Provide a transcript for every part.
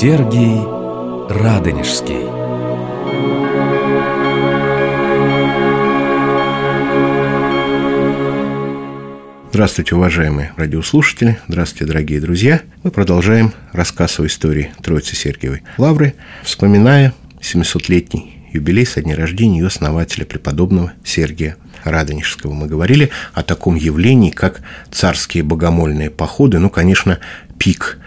Сергий Радонежский Здравствуйте, уважаемые радиослушатели, здравствуйте, дорогие друзья. Мы продолжаем рассказ о истории Троицы Сергиевой Лавры, вспоминая 700-летний юбилей со дня рождения ее основателя, преподобного Сергия Радонежского. Мы говорили о таком явлении, как царские богомольные походы, ну, конечно, пик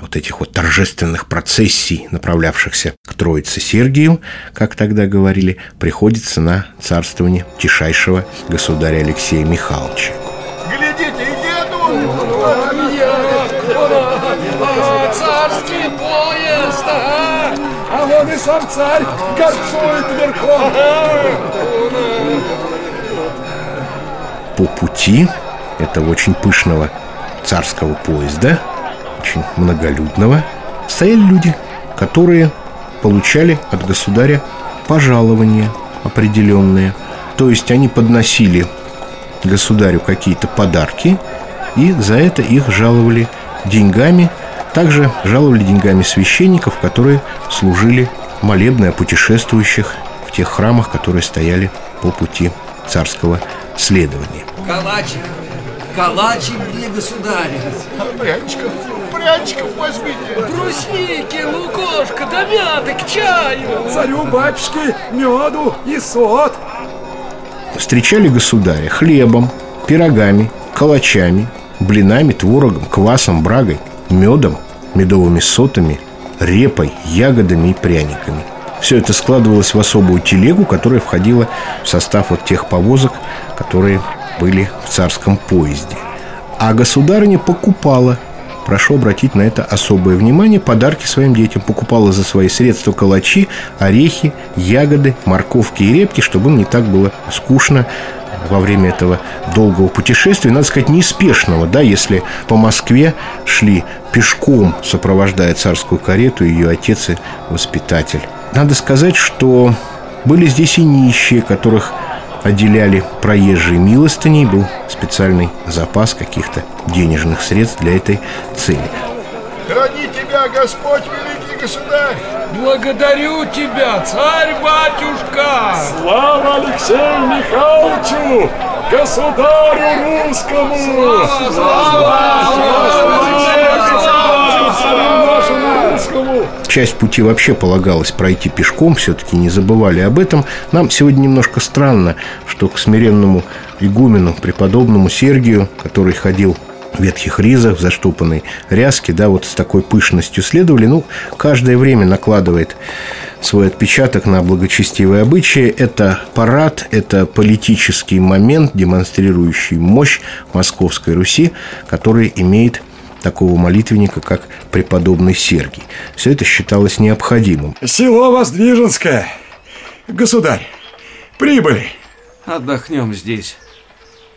вот этих вот торжественных процессий, направлявшихся к Троице Сергию, как тогда говорили, приходится на царствование тишайшего государя Алексея Михайловича. Вон и сам царь горцует верхом. По пути этого очень пышного царского поезда, очень многолюдного, стояли люди, которые получали от государя пожалования определенные. То есть они подносили государю какие-то подарки, и за это их жаловали деньгами. Также жаловали деньгами священников, которые служили молебны о путешествующих в тех храмах, которые стояли по пути царского следования. Калачик, калачик где государь? Пряничков, пряничков возьмите. Брусники, лукошка, да мяты к чаю. Царю батюшки меду и сот. Встречали государя хлебом, пирогами, калачами, блинами, творогом, квасом, брагой, медом, медовыми сотами, репой, ягодами и пряниками. Все это складывалось в особую телегу, которая входила в состав вот тех повозок, которые были в царском поезде. А государыня покупала прошу обратить на это особое внимание, подарки своим детям. Покупала за свои средства калачи, орехи, ягоды, морковки и репки, чтобы им не так было скучно во время этого долгого путешествия, надо сказать, неспешного, да, если по Москве шли пешком, сопровождая царскую карету, ее отец и воспитатель. Надо сказать, что были здесь и нищие, которых отделяли проезжие милостыней, был специальный запас каких-то денежных средств для этой цели. Храни тебя, Господь, великий государь! Благодарю тебя, царь-батюшка! Слава Алексею Михайловичу, государю русскому! Слава, слава, Слава нашему русскому! Часть пути вообще полагалось пройти пешком, все-таки не забывали об этом. Нам сегодня немножко странно, что к смиренному игумену, преподобному Сергию, который ходил ветхих ризах, в заштопанной ряске, да, вот с такой пышностью следовали. Ну, каждое время накладывает свой отпечаток на благочестивые обычаи. Это парад, это политический момент, демонстрирующий мощь Московской Руси, который имеет такого молитвенника, как преподобный Сергий. Все это считалось необходимым. Село Воздвиженское. Государь, прибыли. Отдохнем здесь.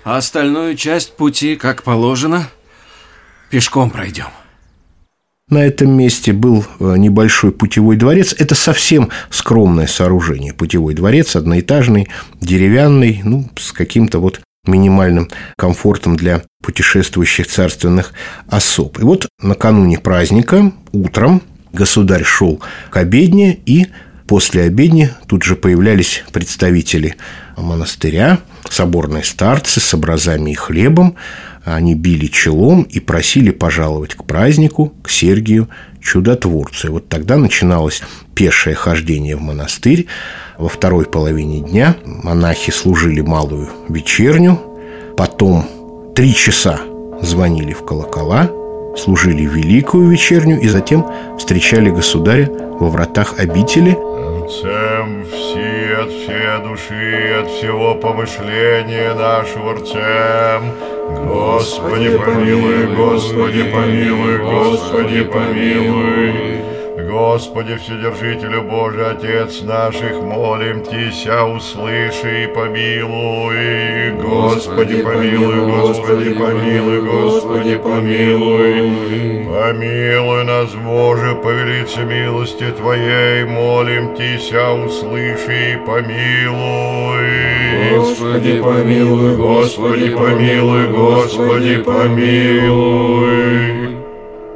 А остальную часть пути, как положено, пешком пройдем. На этом месте был э, небольшой путевой дворец. Это совсем скромное сооружение. Путевой дворец, одноэтажный, деревянный, ну, с каким-то вот минимальным комфортом для путешествующих царственных особ. И вот накануне праздника утром государь шел к обедне, и после обедни тут же появлялись представители монастыря, соборные старцы с образами и хлебом. Они били челом и просили пожаловать к празднику, к Сергию Чудотворцу. И вот тогда начиналось пешее хождение в монастырь. Во второй половине дня монахи служили малую вечерню, потом три часа звонили в колокола, служили великую вечерню и затем встречали государя во вратах обители. Рцем все от всей души, от всего помышления нашего рцем. Господи помилуй, Господи помилуй, Господи помилуй. Господи, Вседержителю Божий, Отец наших, молим Тися, услыши и помилуй. Господи, помилуй, Господи, помилуй, Господи, помилуй. Помилуй нас, Боже, по велице милости Твоей, молим Тися, услыши и помилуй. Господи, помилуй, Господи, помилуй, Господи, помилуй.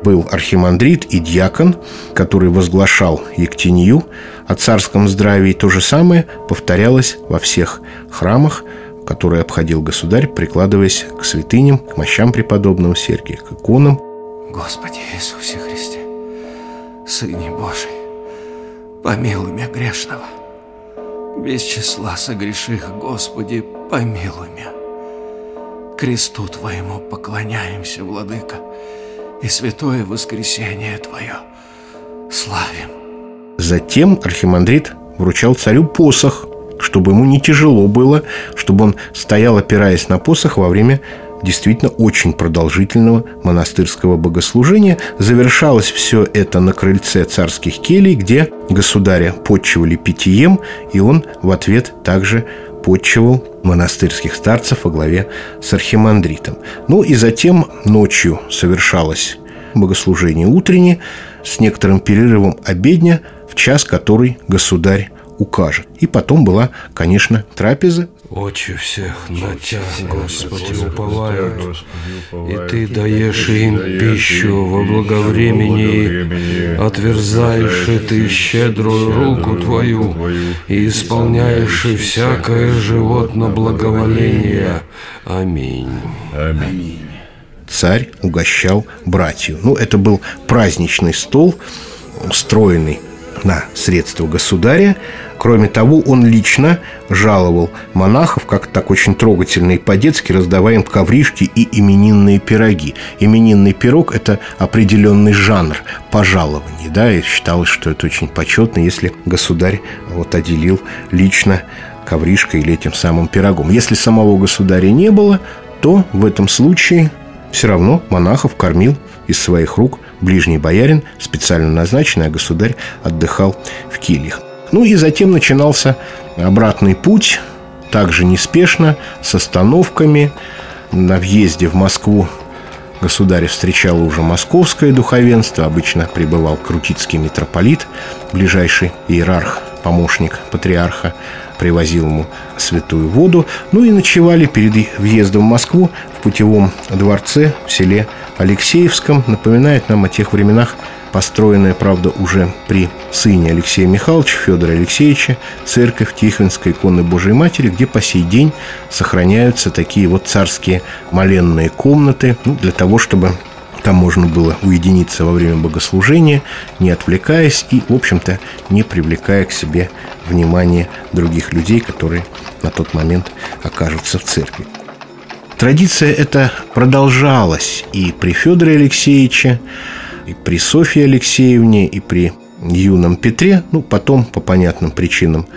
Был архимандрит и дьякон, который возглашал Ектенью о царском здравии. То же самое повторялось во всех храмах, которые обходил государь, прикладываясь к святыням, к мощам преподобного Сергия, к иконам. Господи Иисусе Христе, Сыне Божий, помилуй меня грешного. Без числа согреших, Господи, помилуй меня. Кресту Твоему поклоняемся, Владыка, и святое воскресение Твое славим. Затем архимандрит вручал царю посох, чтобы ему не тяжело было, чтобы он стоял, опираясь на посох во время действительно очень продолжительного монастырского богослужения. Завершалось все это на крыльце царских келей, где государя подчивали питьем, и он в ответ также подчивал монастырских старцев во главе с архимандритом. Ну и затем ночью совершалось богослужение утреннее с некоторым перерывом обедня, в час который государь укажет. И потом была, конечно, трапеза. Очи всех на Тебя, Господи, уповают, и Ты даешь им пищу во благовремени, отверзаешь и Ты щедрую руку Твою, и исполняешь и всякое животно благоволение. Аминь. Аминь. Царь угощал братью. Ну, это был праздничный стол, устроенный на средства государя. Кроме того, он лично жаловал монахов, как так очень трогательно и по-детски, раздавая им ковришки и именинные пироги. Именинный пирог – это определенный жанр пожалований, да, и считалось, что это очень почетно, если государь вот отделил лично ковришкой или этим самым пирогом. Если самого государя не было, то в этом случае все равно монахов кормил из своих рук ближний боярин, специально назначенный, а государь отдыхал в кельях. Ну и затем начинался обратный путь, также неспешно, с остановками. На въезде в Москву государя встречало уже московское духовенство. Обычно пребывал крутицкий митрополит, ближайший иерарх, помощник патриарха, привозил ему святую воду. Ну и ночевали перед въездом в Москву в путевом дворце в селе Алексеевском. Напоминает нам о тех временах, построенная, правда, уже при сыне Алексея Михайловича, Федора Алексеевича, церковь Тихвинской иконы Божией Матери, где по сей день сохраняются такие вот царские моленные комнаты ну, для того, чтобы там можно было уединиться во время богослужения, не отвлекаясь и, в общем-то, не привлекая к себе внимание других людей, которые на тот момент окажутся в церкви. Традиция эта продолжалась и при Федоре Алексеевиче, и при Софье Алексеевне, и при юном Петре, ну, потом по понятным причинам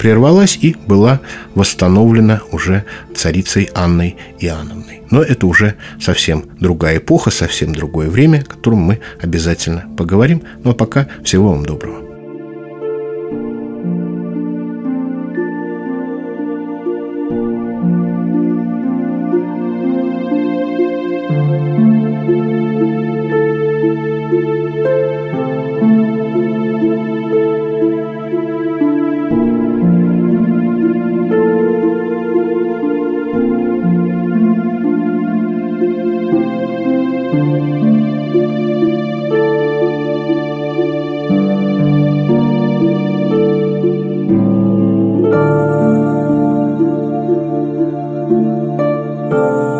прервалась и была восстановлена уже царицей Анной Иоанновной. Но это уже совсем другая эпоха, совсем другое время, о котором мы обязательно поговорим. Ну а пока всего вам доброго. Lord.